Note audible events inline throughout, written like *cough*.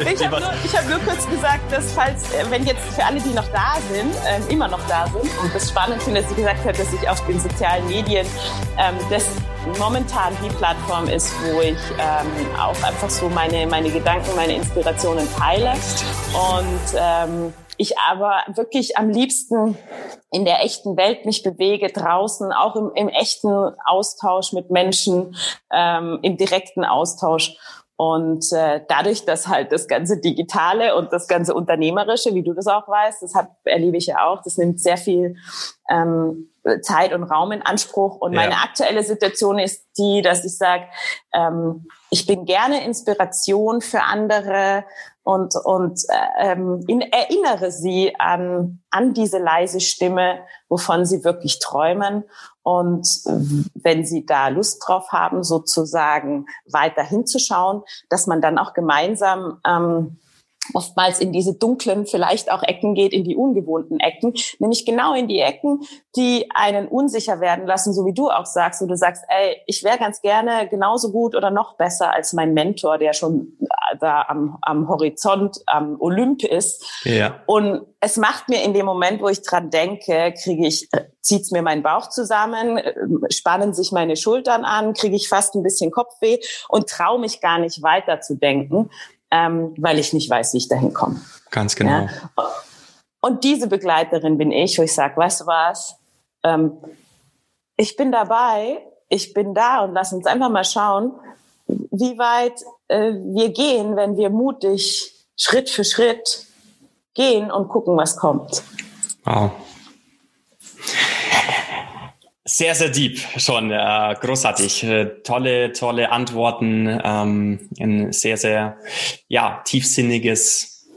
Ich habe nur, hab nur kurz gesagt, dass falls, äh, wenn jetzt für alle, die noch da sind, äh, immer noch da sind, und das spannend finde, dass sie gesagt hat, dass ich auf den sozialen Medien ähm, das momentan die Plattform ist, wo ich ähm, auch einfach so meine, meine Gedanken, meine Inspirationen teile. Und ähm, ich aber wirklich am liebsten in der echten Welt mich bewege, draußen, auch im, im echten Austausch mit Menschen, ähm, im direkten Austausch. Und äh, dadurch, dass halt das ganze Digitale und das ganze Unternehmerische, wie du das auch weißt, das hab, erlebe ich ja auch, das nimmt sehr viel ähm, Zeit und Raum in Anspruch. Und ja. meine aktuelle Situation ist die, dass ich sage, ähm, ich bin gerne Inspiration für andere und, und äh, ähm, in, erinnere sie an, an diese leise Stimme, wovon sie wirklich träumen. Und wenn sie da Lust drauf haben, sozusagen weiter hinzuschauen, dass man dann auch gemeinsam ähm, oftmals in diese dunklen, vielleicht auch Ecken geht, in die ungewohnten Ecken, nämlich genau in die Ecken, die einen unsicher werden lassen, so wie du auch sagst, wo du sagst, ey, ich wäre ganz gerne genauso gut oder noch besser als mein Mentor, der schon da am, am Horizont, am Olymp ist. Ja. Und es macht mir in dem Moment, wo ich dran denke, kriege ich, äh, zieht's mir meinen Bauch zusammen, äh, spannen sich meine Schultern an, kriege ich fast ein bisschen Kopfweh und traue mich gar nicht weiter zu denken ähm, weil ich nicht weiß, wie ich dahin komme. Ganz genau. Ja? Und diese Begleiterin bin ich, wo ich sage, weißt du was, ähm, ich bin dabei, ich bin da und lass uns einfach mal schauen, wie weit äh, wir gehen, wenn wir mutig Schritt für Schritt gehen und gucken, was kommt. Wow. Sehr, sehr deep schon. Äh, großartig. Äh, tolle, tolle Antworten. Ähm, ein sehr, sehr ja, tiefsinniges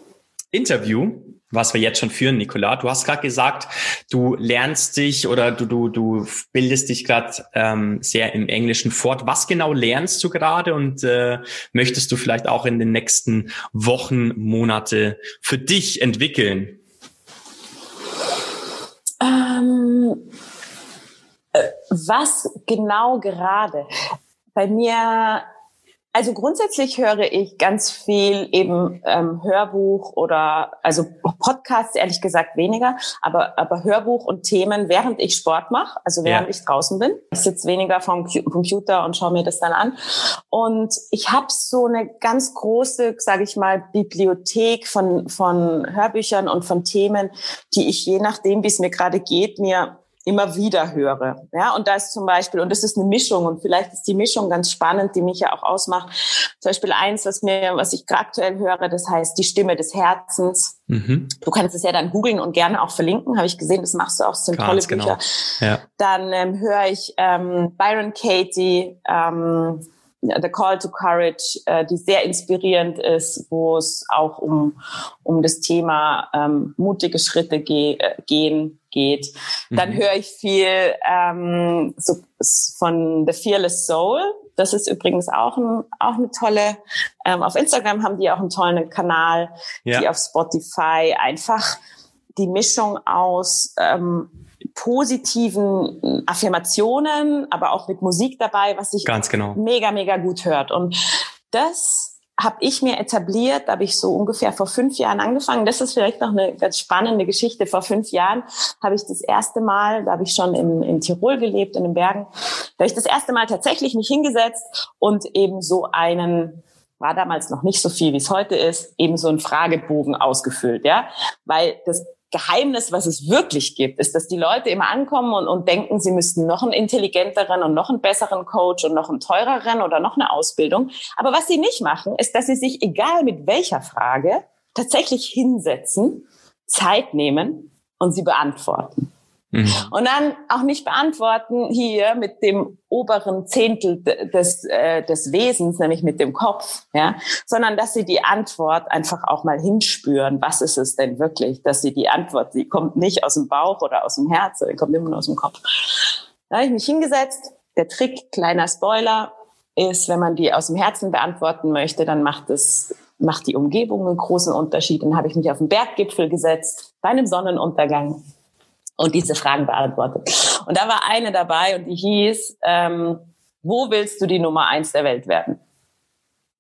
Interview, was wir jetzt schon führen, Nicola. Du hast gerade gesagt, du lernst dich oder du, du, du bildest dich gerade ähm, sehr im Englischen fort. Was genau lernst du gerade und äh, möchtest du vielleicht auch in den nächsten Wochen, Monate für dich entwickeln? Ähm was genau gerade? Bei mir, also grundsätzlich höre ich ganz viel eben ähm, Hörbuch oder also Podcasts ehrlich gesagt weniger, aber aber Hörbuch und Themen, während ich Sport mache, also während ja. ich draußen bin. Ich sitze weniger vom Computer und schaue mir das dann an. Und ich habe so eine ganz große, sage ich mal, Bibliothek von von Hörbüchern und von Themen, die ich je nachdem, wie es mir gerade geht, mir immer wieder höre. Ja, und da ist zum Beispiel, und das ist eine Mischung, und vielleicht ist die Mischung ganz spannend, die mich ja auch ausmacht. Zum Beispiel eins, was mir, was ich aktuell höre, das heißt die Stimme des Herzens. Mhm. Du kannst es ja dann googeln und gerne auch verlinken, habe ich gesehen, das machst du auch, das sind ganz tolle Bücher. Genau. Ja. Dann ähm, höre ich ähm, Byron Katie, ähm, The Call to Courage, äh, die sehr inspirierend ist, wo es auch um, um das Thema ähm, mutige Schritte ge äh, gehen geht. Dann mhm. höre ich viel ähm, so von The Fearless Soul. Das ist übrigens auch, ein, auch eine tolle. Ähm, auf Instagram haben die auch einen tollen Kanal, ja. die auf Spotify einfach die Mischung aus ähm, positiven Affirmationen, aber auch mit Musik dabei, was sich Ganz genau. mega, mega gut hört. Und das habe ich mir etabliert, da habe ich so ungefähr vor fünf Jahren angefangen. Das ist vielleicht noch eine ganz spannende Geschichte. Vor fünf Jahren habe ich das erste Mal, da habe ich schon in, in Tirol gelebt, in den Bergen, da habe ich das erste Mal tatsächlich mich hingesetzt und eben so einen war damals noch nicht so viel, wie es heute ist, eben so einen Fragebogen ausgefüllt, ja, weil das Geheimnis, was es wirklich gibt, ist, dass die Leute immer ankommen und, und denken, sie müssten noch einen intelligenteren und noch einen besseren Coach und noch einen teureren oder noch eine Ausbildung. Aber was sie nicht machen, ist, dass sie sich, egal mit welcher Frage, tatsächlich hinsetzen, Zeit nehmen und sie beantworten. Mhm. Und dann auch nicht beantworten hier mit dem oberen Zehntel des, äh, des Wesens, nämlich mit dem Kopf, ja, sondern dass sie die Antwort einfach auch mal hinspüren. Was ist es denn wirklich? Dass sie die Antwort, sie kommt nicht aus dem Bauch oder aus dem Herz, sondern kommt immer nur aus dem Kopf. Da habe ich mich hingesetzt. Der Trick, kleiner Spoiler, ist, wenn man die aus dem Herzen beantworten möchte, dann macht es macht die Umgebung einen großen Unterschied. Dann habe ich mich auf den Berggipfel gesetzt bei einem Sonnenuntergang und diese Fragen beantwortet. Und da war eine dabei und die hieß, ähm, wo willst du die Nummer eins der Welt werden?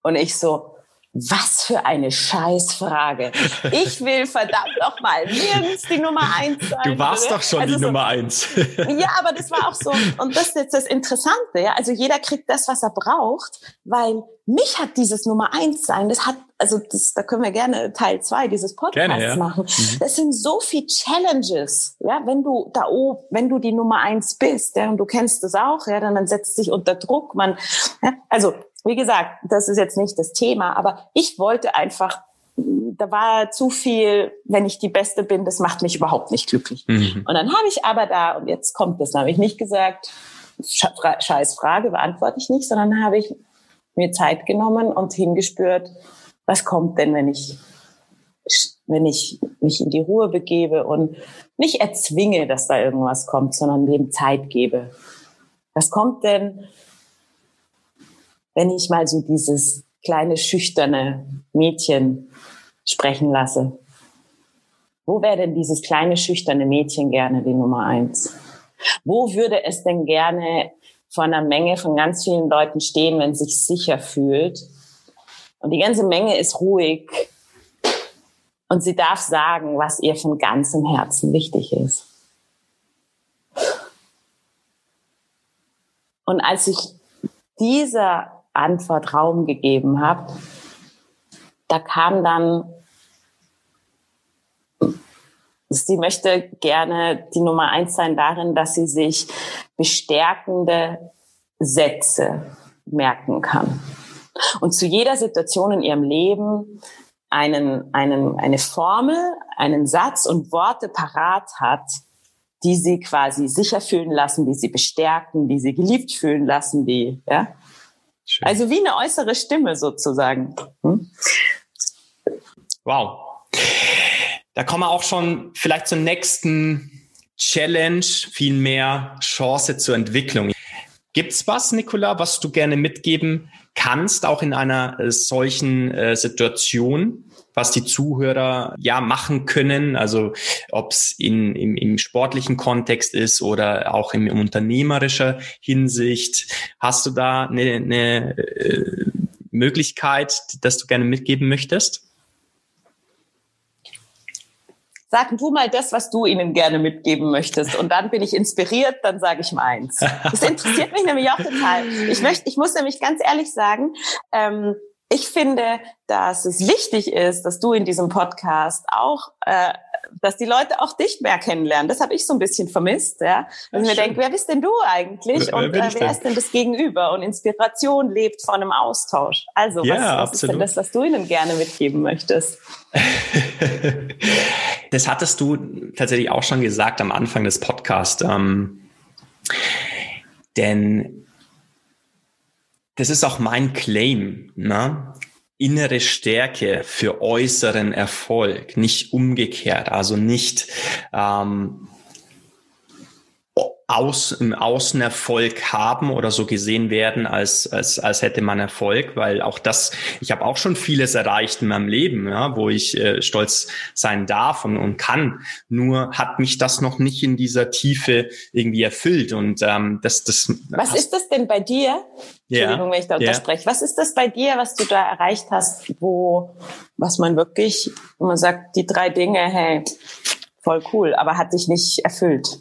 Und ich so, was für eine Scheißfrage. Ich will verdammt noch mal nirgends die Nummer eins sein. Du warst oder? doch schon also die so, Nummer eins. *laughs* ja, aber das war auch so. Und das ist jetzt das Interessante. Ja? Also jeder kriegt das, was er braucht, weil mich hat dieses Nummer eins sein, das hat, also das, da können wir gerne Teil zwei dieses Podcasts gerne, ja. machen. Mhm. Das sind so viel Challenges, ja, wenn du da oben, wenn du die Nummer eins bist, ja, und du kennst das auch, ja, dann, dann setzt sich unter Druck, man, ja, also wie gesagt, das ist jetzt nicht das Thema, aber ich wollte einfach, da war zu viel, wenn ich die Beste bin, das macht mich überhaupt nicht glücklich. Mhm. Und dann habe ich aber da, und jetzt kommt das, habe ich nicht gesagt, scheiß Frage, beantworte ich nicht, sondern habe ich mir Zeit genommen und hingespürt, was kommt denn, wenn ich, wenn ich mich in die Ruhe begebe und nicht erzwinge, dass da irgendwas kommt, sondern dem Zeit gebe. Was kommt denn, wenn ich mal so dieses kleine, schüchterne Mädchen sprechen lasse. Wo wäre denn dieses kleine, schüchterne Mädchen gerne die Nummer eins? Wo würde es denn gerne vor einer Menge von ganz vielen Leuten stehen, wenn es sich sicher fühlt? Und die ganze Menge ist ruhig und sie darf sagen, was ihr von ganzem Herzen wichtig ist. Und als ich dieser Antwort Raum gegeben habe, da kam dann, sie möchte gerne die Nummer eins sein darin, dass sie sich bestärkende Sätze merken kann. Und zu jeder Situation in ihrem Leben einen, einen, eine Formel, einen Satz und Worte parat hat, die sie quasi sicher fühlen lassen, die sie bestärken, die sie geliebt fühlen lassen, die, ja. Schön. Also wie eine äußere Stimme sozusagen. Hm? Wow. Da kommen wir auch schon vielleicht zur nächsten Challenge, viel mehr Chance zur Entwicklung. Gibt's was, Nicola, was du gerne mitgeben kannst, auch in einer äh, solchen äh, Situation? Was die Zuhörer ja machen können, also ob es im, im sportlichen Kontext ist oder auch in unternehmerischer Hinsicht. Hast du da eine, eine äh, Möglichkeit, dass du gerne mitgeben möchtest? Sag du mal das, was du ihnen gerne mitgeben möchtest. Und dann bin ich inspiriert, dann sage ich meins. Das interessiert mich nämlich auch total. Ich möchte, ich muss nämlich ganz ehrlich sagen, ähm, ich finde, dass es wichtig ist, dass du in diesem Podcast auch, äh, dass die Leute auch dich mehr kennenlernen. Das habe ich so ein bisschen vermisst, ja. Und mir denke, wer bist denn du eigentlich? Wer, und wer, äh, wer ist denn das Gegenüber? Und Inspiration lebt von einem Austausch. Also, ja, was, was ist denn das, was du ihnen gerne mitgeben möchtest? *laughs* das hattest du tatsächlich auch schon gesagt am Anfang des Podcasts. Ähm, denn das ist auch mein Claim, ne? innere Stärke für äußeren Erfolg, nicht umgekehrt, also nicht ähm, aus, im Außenerfolg haben oder so gesehen werden, als, als, als hätte man Erfolg, weil auch das, ich habe auch schon vieles erreicht in meinem Leben, ja, wo ich äh, stolz sein darf und, und kann. Nur hat mich das noch nicht in dieser Tiefe irgendwie erfüllt. Und ähm, das, das. Was ist das denn bei dir? Entschuldigung, ja, wenn ich da unterspreche. Ja. Was ist das bei dir, was du da erreicht hast, wo, was man wirklich, wo man sagt, die drei Dinge, hey, voll cool, aber hat dich nicht erfüllt?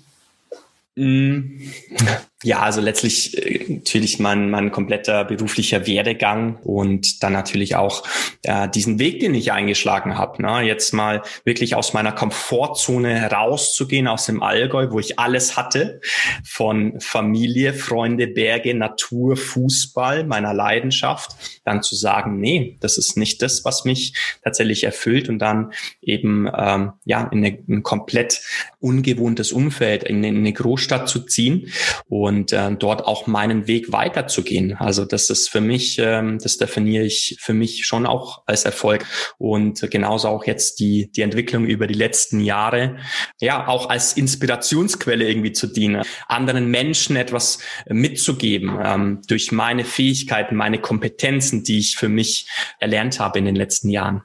Mm. Ja, also letztlich äh, natürlich mein, mein kompletter beruflicher Werdegang und dann natürlich auch äh, diesen Weg, den ich eingeschlagen habe. Ne? Jetzt mal wirklich aus meiner Komfortzone herauszugehen, aus dem Allgäu, wo ich alles hatte, von Familie, Freunde, Berge, Natur, Fußball, meiner Leidenschaft, dann zu sagen, nee, das ist nicht das, was mich tatsächlich erfüllt und dann eben ähm, ja in eine, ein komplett ungewohntes Umfeld, in in eine Großstadt zu ziehen und und äh, dort auch meinen Weg weiterzugehen. Also das ist für mich, ähm, das definiere ich für mich schon auch als Erfolg und genauso auch jetzt die die Entwicklung über die letzten Jahre, ja auch als Inspirationsquelle irgendwie zu dienen, anderen Menschen etwas mitzugeben ähm, durch meine Fähigkeiten, meine Kompetenzen, die ich für mich erlernt habe in den letzten Jahren.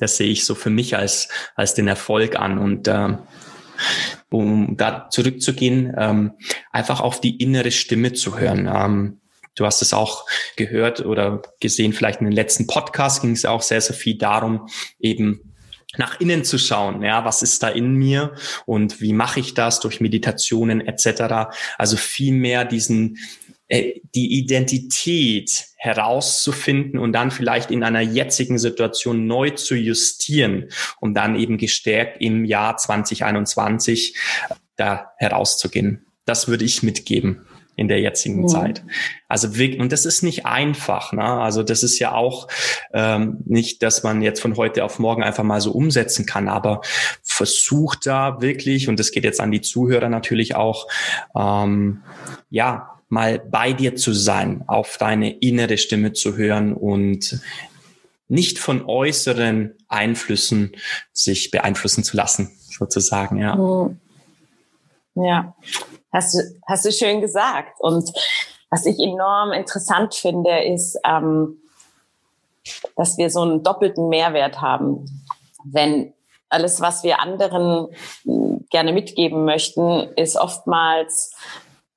Das sehe ich so für mich als als den Erfolg an und äh, um da zurückzugehen, ähm, einfach auf die innere Stimme zu hören. Ähm, Du hast es auch gehört oder gesehen, vielleicht in den letzten Podcast ging es auch sehr, sehr viel darum, eben nach innen zu schauen, ja, was ist da in mir und wie mache ich das durch Meditationen etc. Also viel mehr diesen die Identität herauszufinden und dann vielleicht in einer jetzigen Situation neu zu justieren, um dann eben gestärkt im Jahr 2021 da herauszugehen. Das würde ich mitgeben in der jetzigen mhm. Zeit. Also wirklich, und das ist nicht einfach. Ne? Also das ist ja auch ähm, nicht, dass man jetzt von heute auf morgen einfach mal so umsetzen kann, aber versucht da wirklich, und das geht jetzt an die Zuhörer natürlich auch, ähm, ja, mal bei dir zu sein, auf deine innere Stimme zu hören und nicht von äußeren Einflüssen sich beeinflussen zu lassen, sozusagen, ja. Mhm. Ja, hast du, hast du schön gesagt. Und was ich enorm interessant finde, ist, ähm, dass wir so einen doppelten Mehrwert haben. Wenn alles, was wir anderen gerne mitgeben möchten, ist oftmals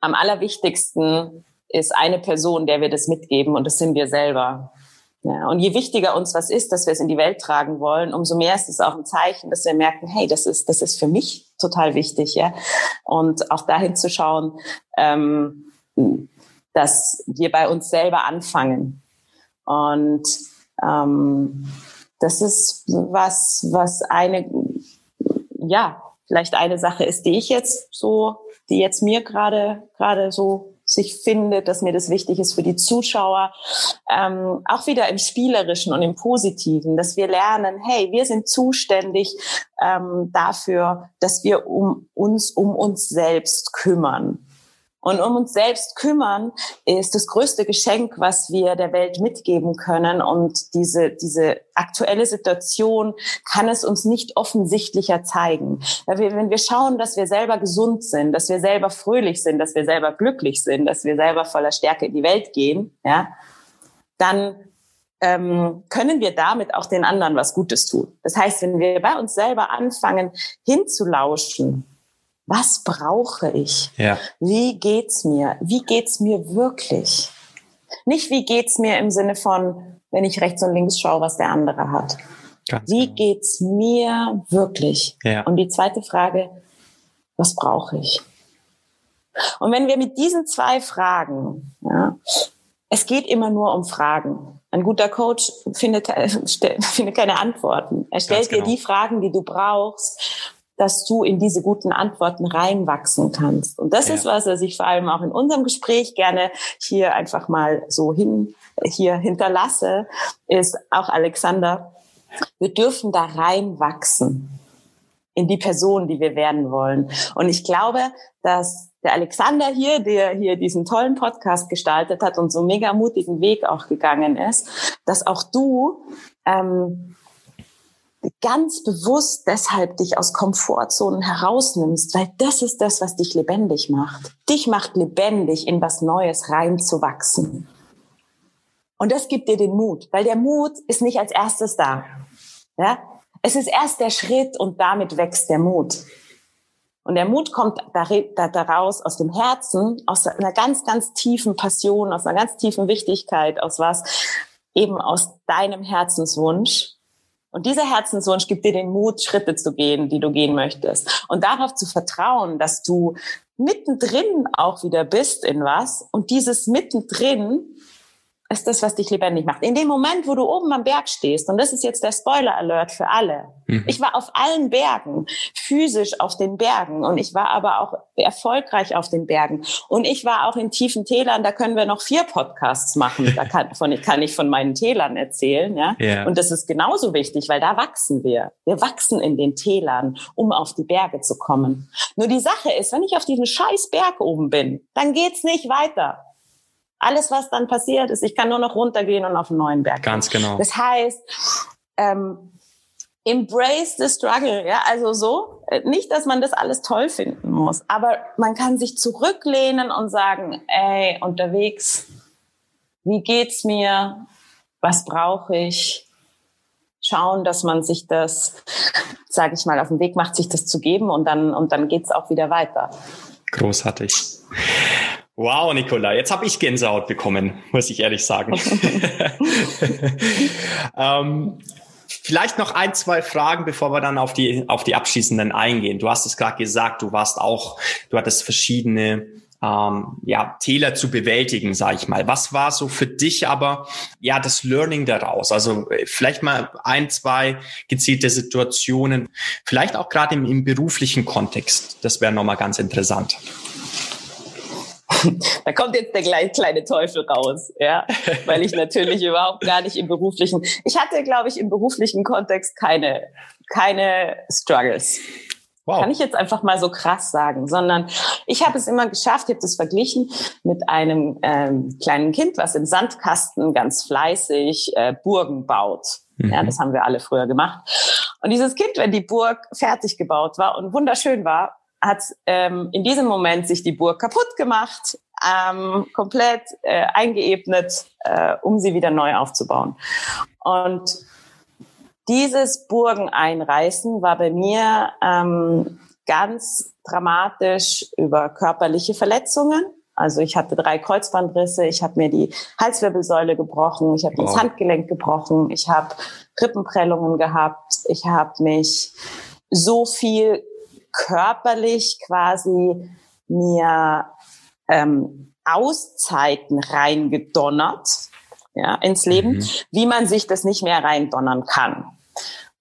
am allerwichtigsten ist eine Person, der wir das mitgeben und das sind wir selber. Ja, und je wichtiger uns was ist, dass wir es in die Welt tragen wollen, umso mehr ist es auch ein Zeichen, dass wir merken, hey, das ist, das ist für mich total wichtig, ja. Und auch dahin zu schauen, ähm, dass wir bei uns selber anfangen. Und ähm, das ist was, was eine, ja, vielleicht eine Sache ist, die ich jetzt so, die jetzt mir gerade gerade so sich findet, dass mir das wichtig ist für die Zuschauer, ähm, auch wieder im Spielerischen und im Positiven, dass wir lernen, hey, wir sind zuständig ähm, dafür, dass wir um uns um uns selbst kümmern. Und um uns selbst kümmern ist das größte Geschenk, was wir der Welt mitgeben können. Und diese, diese aktuelle Situation kann es uns nicht offensichtlicher zeigen. Wenn wir schauen, dass wir selber gesund sind, dass wir selber fröhlich sind, dass wir selber glücklich sind, dass wir selber voller Stärke in die Welt gehen, ja, dann ähm, können wir damit auch den anderen was Gutes tun. Das heißt, wenn wir bei uns selber anfangen hinzulauschen, was brauche ich? Ja. Wie geht's mir? Wie geht's mir wirklich? Nicht wie geht's mir im Sinne von, wenn ich rechts und links schaue, was der andere hat. Ganz wie genau. geht's mir wirklich? Ja. Und die zweite Frage, was brauche ich? Und wenn wir mit diesen zwei Fragen, ja, es geht immer nur um Fragen. Ein guter Coach findet, *laughs* *laughs* findet keine Antworten. Er stellt genau. dir die Fragen, die du brauchst, dass du in diese guten Antworten reinwachsen kannst. Und das ja. ist was, was ich vor allem auch in unserem Gespräch gerne hier einfach mal so hin, hier hinterlasse, ist auch Alexander, wir dürfen da reinwachsen in die Person, die wir werden wollen. Und ich glaube, dass der Alexander hier, der hier diesen tollen Podcast gestaltet hat und so mega mutigen Weg auch gegangen ist, dass auch du ähm, ganz bewusst deshalb dich aus Komfortzonen herausnimmst, weil das ist das, was dich lebendig macht. Dich macht lebendig, in was Neues reinzuwachsen. Und das gibt dir den Mut, weil der Mut ist nicht als erstes da. Ja? Es ist erst der Schritt und damit wächst der Mut. Und der Mut kommt daraus aus dem Herzen, aus einer ganz, ganz tiefen Passion, aus einer ganz tiefen Wichtigkeit, aus was eben aus deinem Herzenswunsch. Und dieser Herzenswunsch gibt dir den Mut, Schritte zu gehen, die du gehen möchtest. Und darauf zu vertrauen, dass du mittendrin auch wieder bist in was. Und dieses mittendrin ist das, was dich lebendig macht. In dem Moment, wo du oben am Berg stehst, und das ist jetzt der Spoiler-Alert für alle. Mhm. Ich war auf allen Bergen, physisch auf den Bergen, und ich war aber auch erfolgreich auf den Bergen. Und ich war auch in tiefen Tälern, da können wir noch vier Podcasts machen. Da kann, von, kann ich von meinen Tälern erzählen, ja? ja. Und das ist genauso wichtig, weil da wachsen wir. Wir wachsen in den Tälern, um auf die Berge zu kommen. Nur die Sache ist, wenn ich auf diesem scheiß Berg oben bin, dann geht's nicht weiter. Alles, was dann passiert ist, ich kann nur noch runtergehen und auf einen neuen Berg. Ganz genau. Das heißt, ähm, embrace the struggle, ja, also so, äh, nicht, dass man das alles toll finden muss, aber man kann sich zurücklehnen und sagen, ey, unterwegs, wie geht's mir? Was brauche ich? Schauen, dass man sich das, sage ich mal, auf den Weg macht, sich das zu geben und dann und dann geht's auch wieder weiter. Großartig. Wow, Nicola, jetzt habe ich Gänsehaut bekommen, muss ich ehrlich sagen. *laughs* *laughs* ähm, vielleicht noch ein, zwei Fragen, bevor wir dann auf die, auf die abschließenden eingehen. Du hast es gerade gesagt, du warst auch, du hattest verschiedene ähm, ja, Täler zu bewältigen, sage ich mal. Was war so für dich aber ja das Learning daraus? Also äh, vielleicht mal ein, zwei gezielte Situationen, vielleicht auch gerade im, im beruflichen Kontext. Das wäre nochmal ganz interessant. Da kommt jetzt der kleine Teufel raus, ja, weil ich natürlich überhaupt gar nicht im beruflichen, ich hatte, glaube ich, im beruflichen Kontext keine, keine Struggles. Wow. Kann ich jetzt einfach mal so krass sagen, sondern ich habe es immer geschafft, ich habe das verglichen mit einem ähm, kleinen Kind, was im Sandkasten ganz fleißig äh, Burgen baut. Mhm. Ja, das haben wir alle früher gemacht. Und dieses Kind, wenn die Burg fertig gebaut war und wunderschön war, hat ähm, in diesem Moment sich die Burg kaputt gemacht, ähm, komplett äh, eingeebnet, äh, um sie wieder neu aufzubauen. Und dieses Burgen einreißen war bei mir ähm, ganz dramatisch über körperliche Verletzungen. Also ich hatte drei Kreuzbandrisse, ich habe mir die Halswirbelsäule gebrochen, ich habe wow. das Handgelenk gebrochen, ich habe Rippenprellungen gehabt, ich habe mich so viel körperlich quasi mir ähm, Auszeiten reingedonnert ja, ins Leben, mhm. wie man sich das nicht mehr reindonnern kann.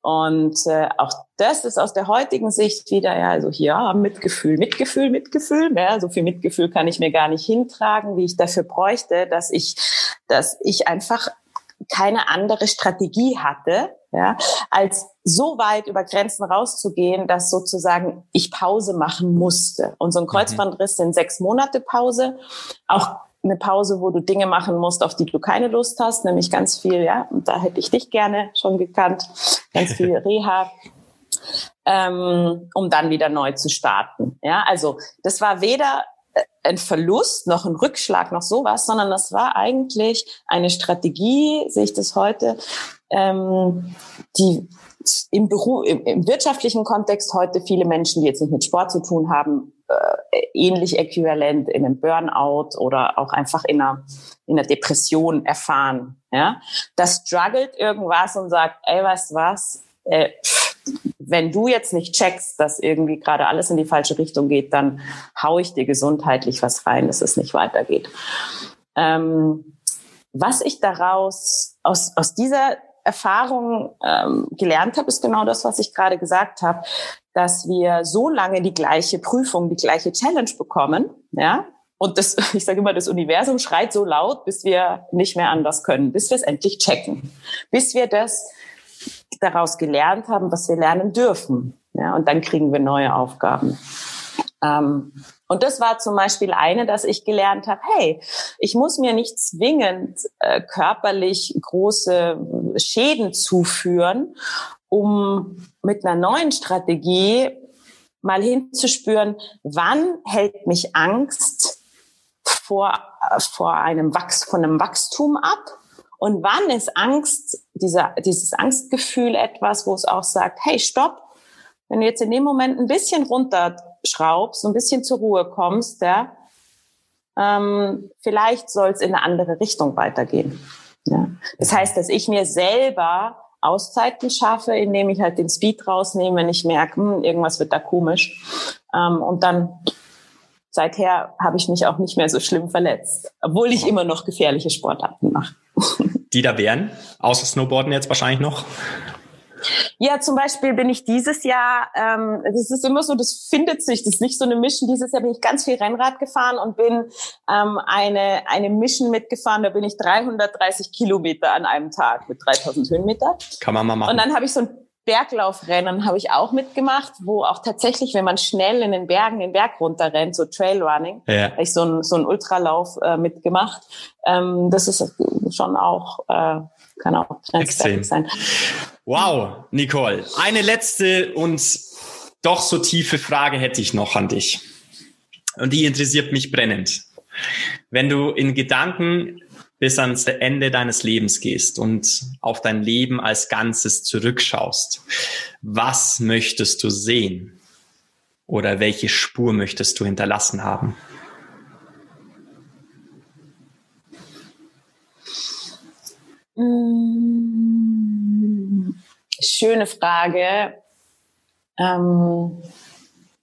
Und äh, auch das ist aus der heutigen Sicht wieder, ja, also hier ja, Mitgefühl, Mitgefühl, Mitgefühl. Ja, so viel Mitgefühl kann ich mir gar nicht hintragen, wie ich dafür bräuchte, dass ich, dass ich einfach keine andere Strategie hatte, ja, als so weit über Grenzen rauszugehen, dass sozusagen ich Pause machen musste. Und so ein mhm. Kreuzbandriss sind sechs Monate Pause. Auch eine Pause, wo du Dinge machen musst, auf die du keine Lust hast, nämlich ganz viel, ja, und da hätte ich dich gerne schon gekannt, ganz *laughs* viel Reha, ähm, um dann wieder neu zu starten. Ja, also das war weder äh, ein Verlust, noch ein Rückschlag, noch sowas, sondern das war eigentlich eine Strategie, sehe ich das heute, ähm, die im, Beruf, im, im wirtschaftlichen Kontext heute viele Menschen, die jetzt nicht mit Sport zu tun haben, äh, ähnlich äquivalent in einem Burnout oder auch einfach in einer, in einer Depression erfahren. Ja? Das struggelt irgendwas und sagt, ey, weißt was, äh, wenn du jetzt nicht checkst, dass irgendwie gerade alles in die falsche Richtung geht, dann hau ich dir gesundheitlich was rein, dass es nicht weitergeht. Ähm, was ich daraus aus, aus dieser Erfahrung ähm, gelernt habe, ist genau das, was ich gerade gesagt habe, dass wir so lange die gleiche Prüfung, die gleiche Challenge bekommen, ja, und das, *laughs* ich sage immer, das Universum schreit so laut, bis wir nicht mehr anders können, bis wir es endlich checken, bis wir das daraus gelernt haben, was wir lernen dürfen. Ja, und dann kriegen wir neue Aufgaben. Ähm, und das war zum Beispiel eine, dass ich gelernt habe, hey, ich muss mir nicht zwingend äh, körperlich große Schäden zuführen, um mit einer neuen Strategie mal hinzuspüren, wann hält mich Angst vor, vor einem Wachs, von einem Wachstum ab? Und wann ist Angst, dieser, dieses Angstgefühl etwas, wo es auch sagt, hey, stopp, wenn du jetzt in dem Moment ein bisschen runterschraubst, ein bisschen zur Ruhe kommst, ja, ähm, vielleicht soll es in eine andere Richtung weitergehen. Ja. Das heißt, dass ich mir selber Auszeiten schaffe, indem ich halt den Speed rausnehme, wenn ich merke, hm, irgendwas wird da komisch. Ähm, und dann seither habe ich mich auch nicht mehr so schlimm verletzt, obwohl ich immer noch gefährliche Sportarten mache. Die da wären, außer Snowboarden jetzt wahrscheinlich noch? Ja, zum Beispiel bin ich dieses Jahr, ähm, das ist immer so, das findet sich, das ist nicht so eine Mission. Dieses Jahr bin ich ganz viel Rennrad gefahren und bin ähm, eine, eine Mission mitgefahren. Da bin ich 330 Kilometer an einem Tag mit 3000 Höhenmeter. Kann man mal machen. Und dann habe ich so ein Berglaufrennen habe ich auch mitgemacht, wo auch tatsächlich, wenn man schnell in den Bergen den Berg runterrennt, so Trailrunning, ja. habe ich so ein so ein Ultralauf äh, mitgemacht. Ähm, das ist schon auch äh, kann auch grenzwertig sein. Wow, Nicole. Eine letzte und doch so tiefe Frage hätte ich noch an dich. Und die interessiert mich brennend. Wenn du in Gedanken bis ans Ende deines Lebens gehst und auf dein Leben als Ganzes zurückschaust, was möchtest du sehen? Oder welche Spur möchtest du hinterlassen haben? Schöne Frage. Ähm,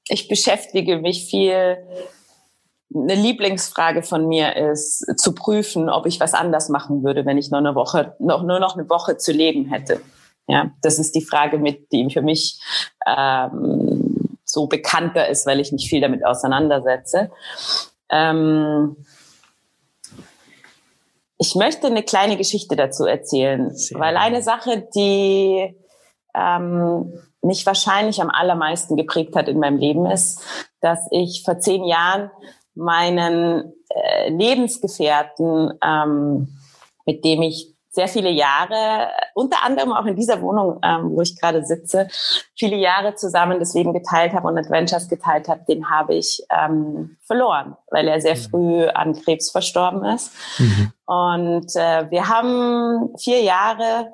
ich beschäftige mich viel. Eine Lieblingsfrage von mir ist, zu prüfen, ob ich was anders machen würde, wenn ich noch eine Woche, noch, nur noch eine Woche zu leben hätte. Ja, das ist die Frage, mit die für mich ähm, so bekannter ist, weil ich mich viel damit auseinandersetze. Ähm, ich möchte eine kleine Geschichte dazu erzählen, Sehr weil eine Sache, die ähm, mich wahrscheinlich am allermeisten geprägt hat in meinem Leben ist, dass ich vor zehn Jahren meinen äh, Lebensgefährten, ähm, mit dem ich sehr viele Jahre, unter anderem auch in dieser Wohnung, ähm, wo ich gerade sitze, viele Jahre zusammen das Leben geteilt habe und Adventures geteilt habe, den habe ich ähm, verloren, weil er sehr mhm. früh an Krebs verstorben ist. Mhm. Und äh, wir haben vier Jahre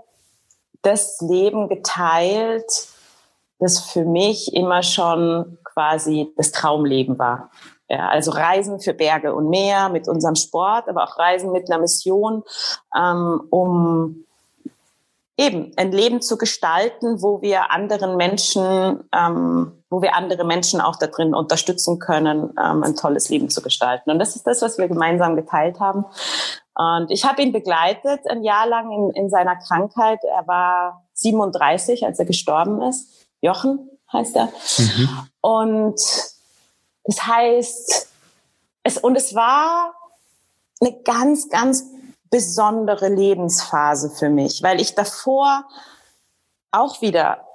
das Leben geteilt, das für mich immer schon quasi das Traumleben war. Ja, also Reisen für Berge und Meer mit unserem Sport, aber auch Reisen mit einer Mission, ähm, um eben ein Leben zu gestalten, wo wir anderen Menschen, ähm, wo wir andere Menschen auch da drin unterstützen können, ähm, ein tolles Leben zu gestalten. Und das ist das, was wir gemeinsam geteilt haben. Und ich habe ihn begleitet ein Jahr lang in, in seiner Krankheit. Er war 37, als er gestorben ist. Jochen heißt er. Mhm. Und das heißt, es, und es war eine ganz, ganz besondere Lebensphase für mich, weil ich davor auch wieder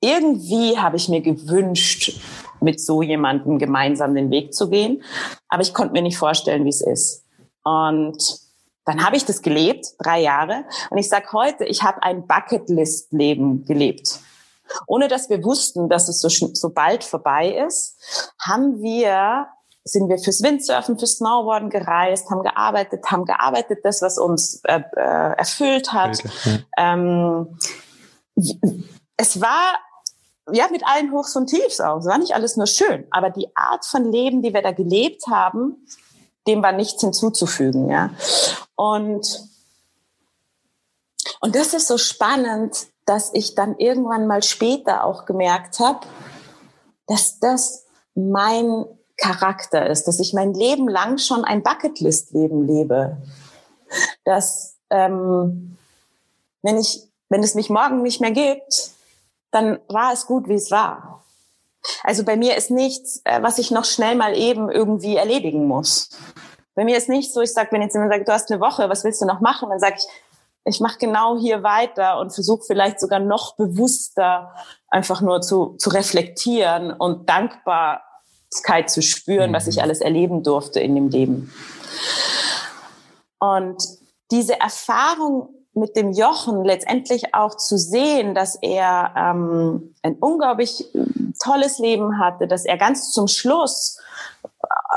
irgendwie habe ich mir gewünscht, mit so jemandem gemeinsam den Weg zu gehen, aber ich konnte mir nicht vorstellen, wie es ist. Und dann habe ich das gelebt, drei Jahre, und ich sage heute, ich habe ein Bucketlist-Leben gelebt. Ohne dass wir wussten, dass es so, so bald vorbei ist, haben wir sind wir fürs Windsurfen, fürs Snowboarden gereist, haben gearbeitet, haben gearbeitet, das, was uns äh, äh, erfüllt hat. Ähm, es war ja mit allen Hochs und Tiefs auch. Es war nicht alles nur schön, aber die Art von Leben, die wir da gelebt haben, dem war nichts hinzuzufügen. Ja, und und das ist so spannend, dass ich dann irgendwann mal später auch gemerkt habe, dass das mein Charakter ist, dass ich mein Leben lang schon ein Bucketlist-Leben lebe. Dass ähm, wenn ich, wenn es mich morgen nicht mehr gibt, dann war es gut, wie es war. Also bei mir ist nichts, äh, was ich noch schnell mal eben irgendwie erledigen muss. Bei mir ist nicht so, ich sage, wenn jetzt jemand sagt, du hast eine Woche, was willst du noch machen? Dann sage ich, ich mache genau hier weiter und versuche vielleicht sogar noch bewusster einfach nur zu, zu reflektieren und Dankbarkeit zu spüren, mhm. was ich mhm. alles erleben durfte in dem Leben. Und diese Erfahrung mit dem Jochen letztendlich auch zu sehen, dass er ähm, ein unglaublich äh, tolles Leben hatte, dass er ganz zum Schluss äh,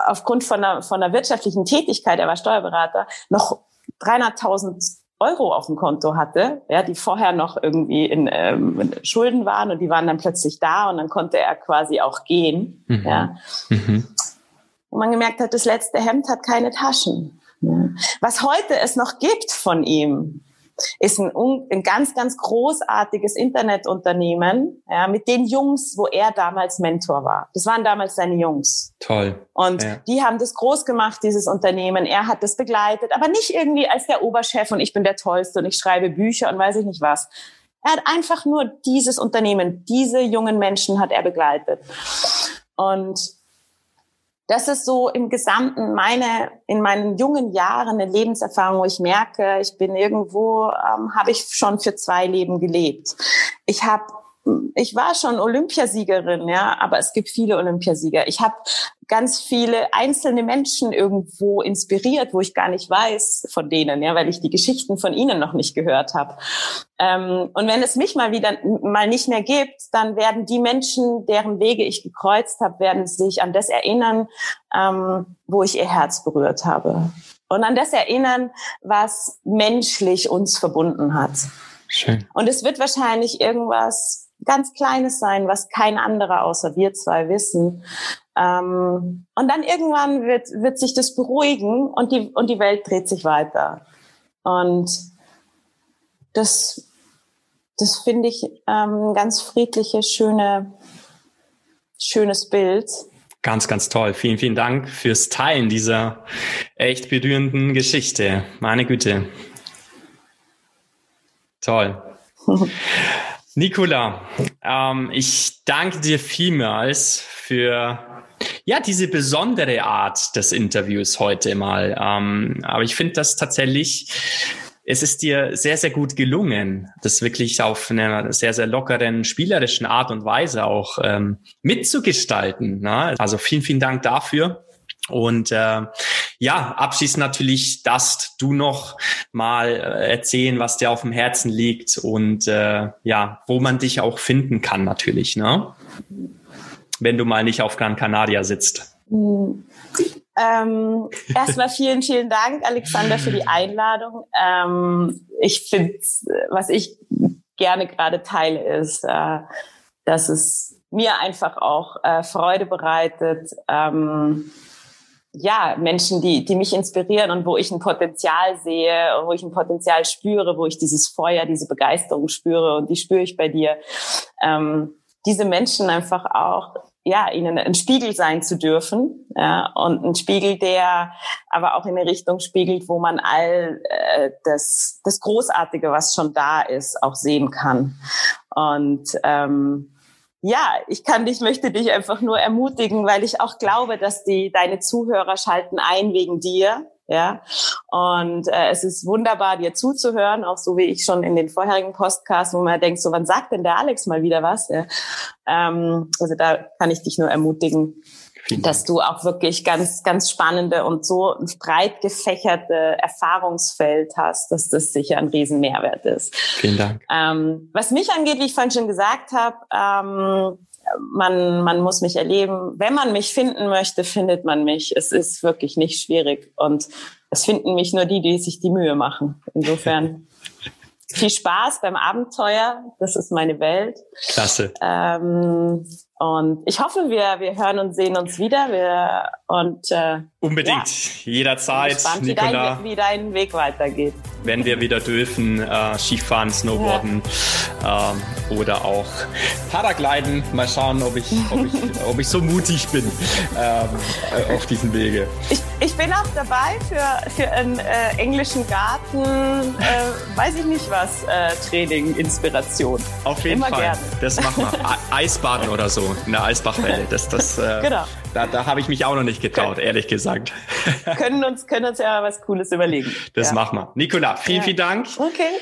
aufgrund von einer, von einer wirtschaftlichen Tätigkeit, er war Steuerberater, noch 300.000 Euro auf dem Konto hatte, ja, die vorher noch irgendwie in ähm, Schulden waren und die waren dann plötzlich da und dann konnte er quasi auch gehen. Mhm. Ja. Mhm. Und man gemerkt hat, das letzte Hemd hat keine Taschen. Ja. Was heute es noch gibt von ihm, ist ein, ein ganz, ganz großartiges Internetunternehmen, ja, mit den Jungs, wo er damals Mentor war. Das waren damals seine Jungs. Toll. Und ja. die haben das groß gemacht, dieses Unternehmen. Er hat das begleitet, aber nicht irgendwie als der Oberchef und ich bin der Tollste und ich schreibe Bücher und weiß ich nicht was. Er hat einfach nur dieses Unternehmen, diese jungen Menschen hat er begleitet. Und das ist so im Gesamten meine, in meinen jungen Jahren eine Lebenserfahrung, wo ich merke, ich bin irgendwo, ähm, habe ich schon für zwei Leben gelebt. Ich habe ich war schon Olympiasiegerin, ja, aber es gibt viele Olympiasieger. Ich habe ganz viele einzelne Menschen irgendwo inspiriert, wo ich gar nicht weiß von denen, ja, weil ich die Geschichten von ihnen noch nicht gehört habe. Ähm, und wenn es mich mal wieder mal nicht mehr gibt, dann werden die Menschen, deren Wege ich gekreuzt habe, werden sich an das erinnern, ähm, wo ich ihr Herz berührt habe und an das erinnern, was menschlich uns verbunden hat. Schön. Und es wird wahrscheinlich irgendwas ganz Kleines sein, was kein anderer außer wir zwei wissen. Ähm, und dann irgendwann wird, wird sich das beruhigen und die, und die Welt dreht sich weiter. Und das, das finde ich ähm, ganz friedliche, schöne, schönes Bild. Ganz, ganz toll. Vielen, vielen Dank fürs Teilen dieser echt berührenden Geschichte. Meine Güte. Toll. *laughs* Nicola, ähm, ich danke dir vielmals für ja diese besondere Art des Interviews heute mal. Ähm, aber ich finde das tatsächlich es ist dir sehr, sehr gut gelungen, das wirklich auf einer sehr, sehr lockeren, spielerischen Art und Weise auch ähm, mitzugestalten. Ne? Also vielen, vielen Dank dafür. Und äh, ja, abschließend natürlich dass du noch mal äh, erzählen, was dir auf dem Herzen liegt und äh, ja, wo man dich auch finden kann natürlich, ne? Wenn du mal nicht auf Gran Canaria sitzt. Hm. Ähm, erstmal vielen, vielen Dank, Alexander, für die Einladung. Ähm, ich finde, was ich gerne gerade teile, ist, äh, dass es mir einfach auch äh, Freude bereitet, ähm, ja, Menschen, die, die mich inspirieren und wo ich ein Potenzial sehe, wo ich ein Potenzial spüre, wo ich dieses Feuer, diese Begeisterung spüre und die spüre ich bei dir. Ähm, diese Menschen einfach auch ja, ihnen ein Spiegel sein zu dürfen ja, und ein Spiegel, der aber auch in eine Richtung spiegelt, wo man all äh, das, das Großartige, was schon da ist, auch sehen kann. Und ähm, ja, ich kann dich, möchte dich einfach nur ermutigen, weil ich auch glaube, dass die deine Zuhörer schalten ein wegen dir ja, und äh, es ist wunderbar, dir zuzuhören, auch so wie ich schon in den vorherigen Podcasts, wo man denkt, so wann sagt denn der Alex mal wieder was? Ja? Ähm, also da kann ich dich nur ermutigen, dass du auch wirklich ganz, ganz spannende und so breit gefächerte Erfahrungsfeld hast, dass das sicher ein Riesenmehrwert ist. Vielen Dank. Ähm, was mich angeht, wie ich vorhin schon gesagt habe, ähm, man, man muss mich erleben. Wenn man mich finden möchte, findet man mich. Es ist wirklich nicht schwierig. Und es finden mich nur die, die sich die Mühe machen. Insofern *laughs* viel Spaß beim Abenteuer. Das ist meine Welt. Klasse. Ähm, und ich hoffe, wir, wir hören und sehen uns wieder. Wir, und, äh, Unbedingt, ja. jederzeit. Gespannt, wie, dein, wie dein Weg weitergeht. Wenn wir wieder dürfen, äh, Skifahren, Snowboarden ja. ähm, oder auch Paragliden. Mal schauen, ob ich, ob ich, *laughs* ob ich so mutig bin ähm, äh, auf diesem Wege. Ich, ich bin auch dabei für, für einen äh, englischen Garten, äh, weiß ich nicht was, äh, Training, Inspiration. Auf jeden Immer Fall. Gerne. Das machen wir. *laughs* Eisbaden oder so in der Eisbachwelle. Das, das, *laughs* äh, genau. Da, da habe ich mich auch noch nicht getraut, Kön ehrlich gesagt. können uns, können uns ja was Cooles überlegen. Das ja. machen wir. Nicola, vielen, ja. vielen Dank. Okay.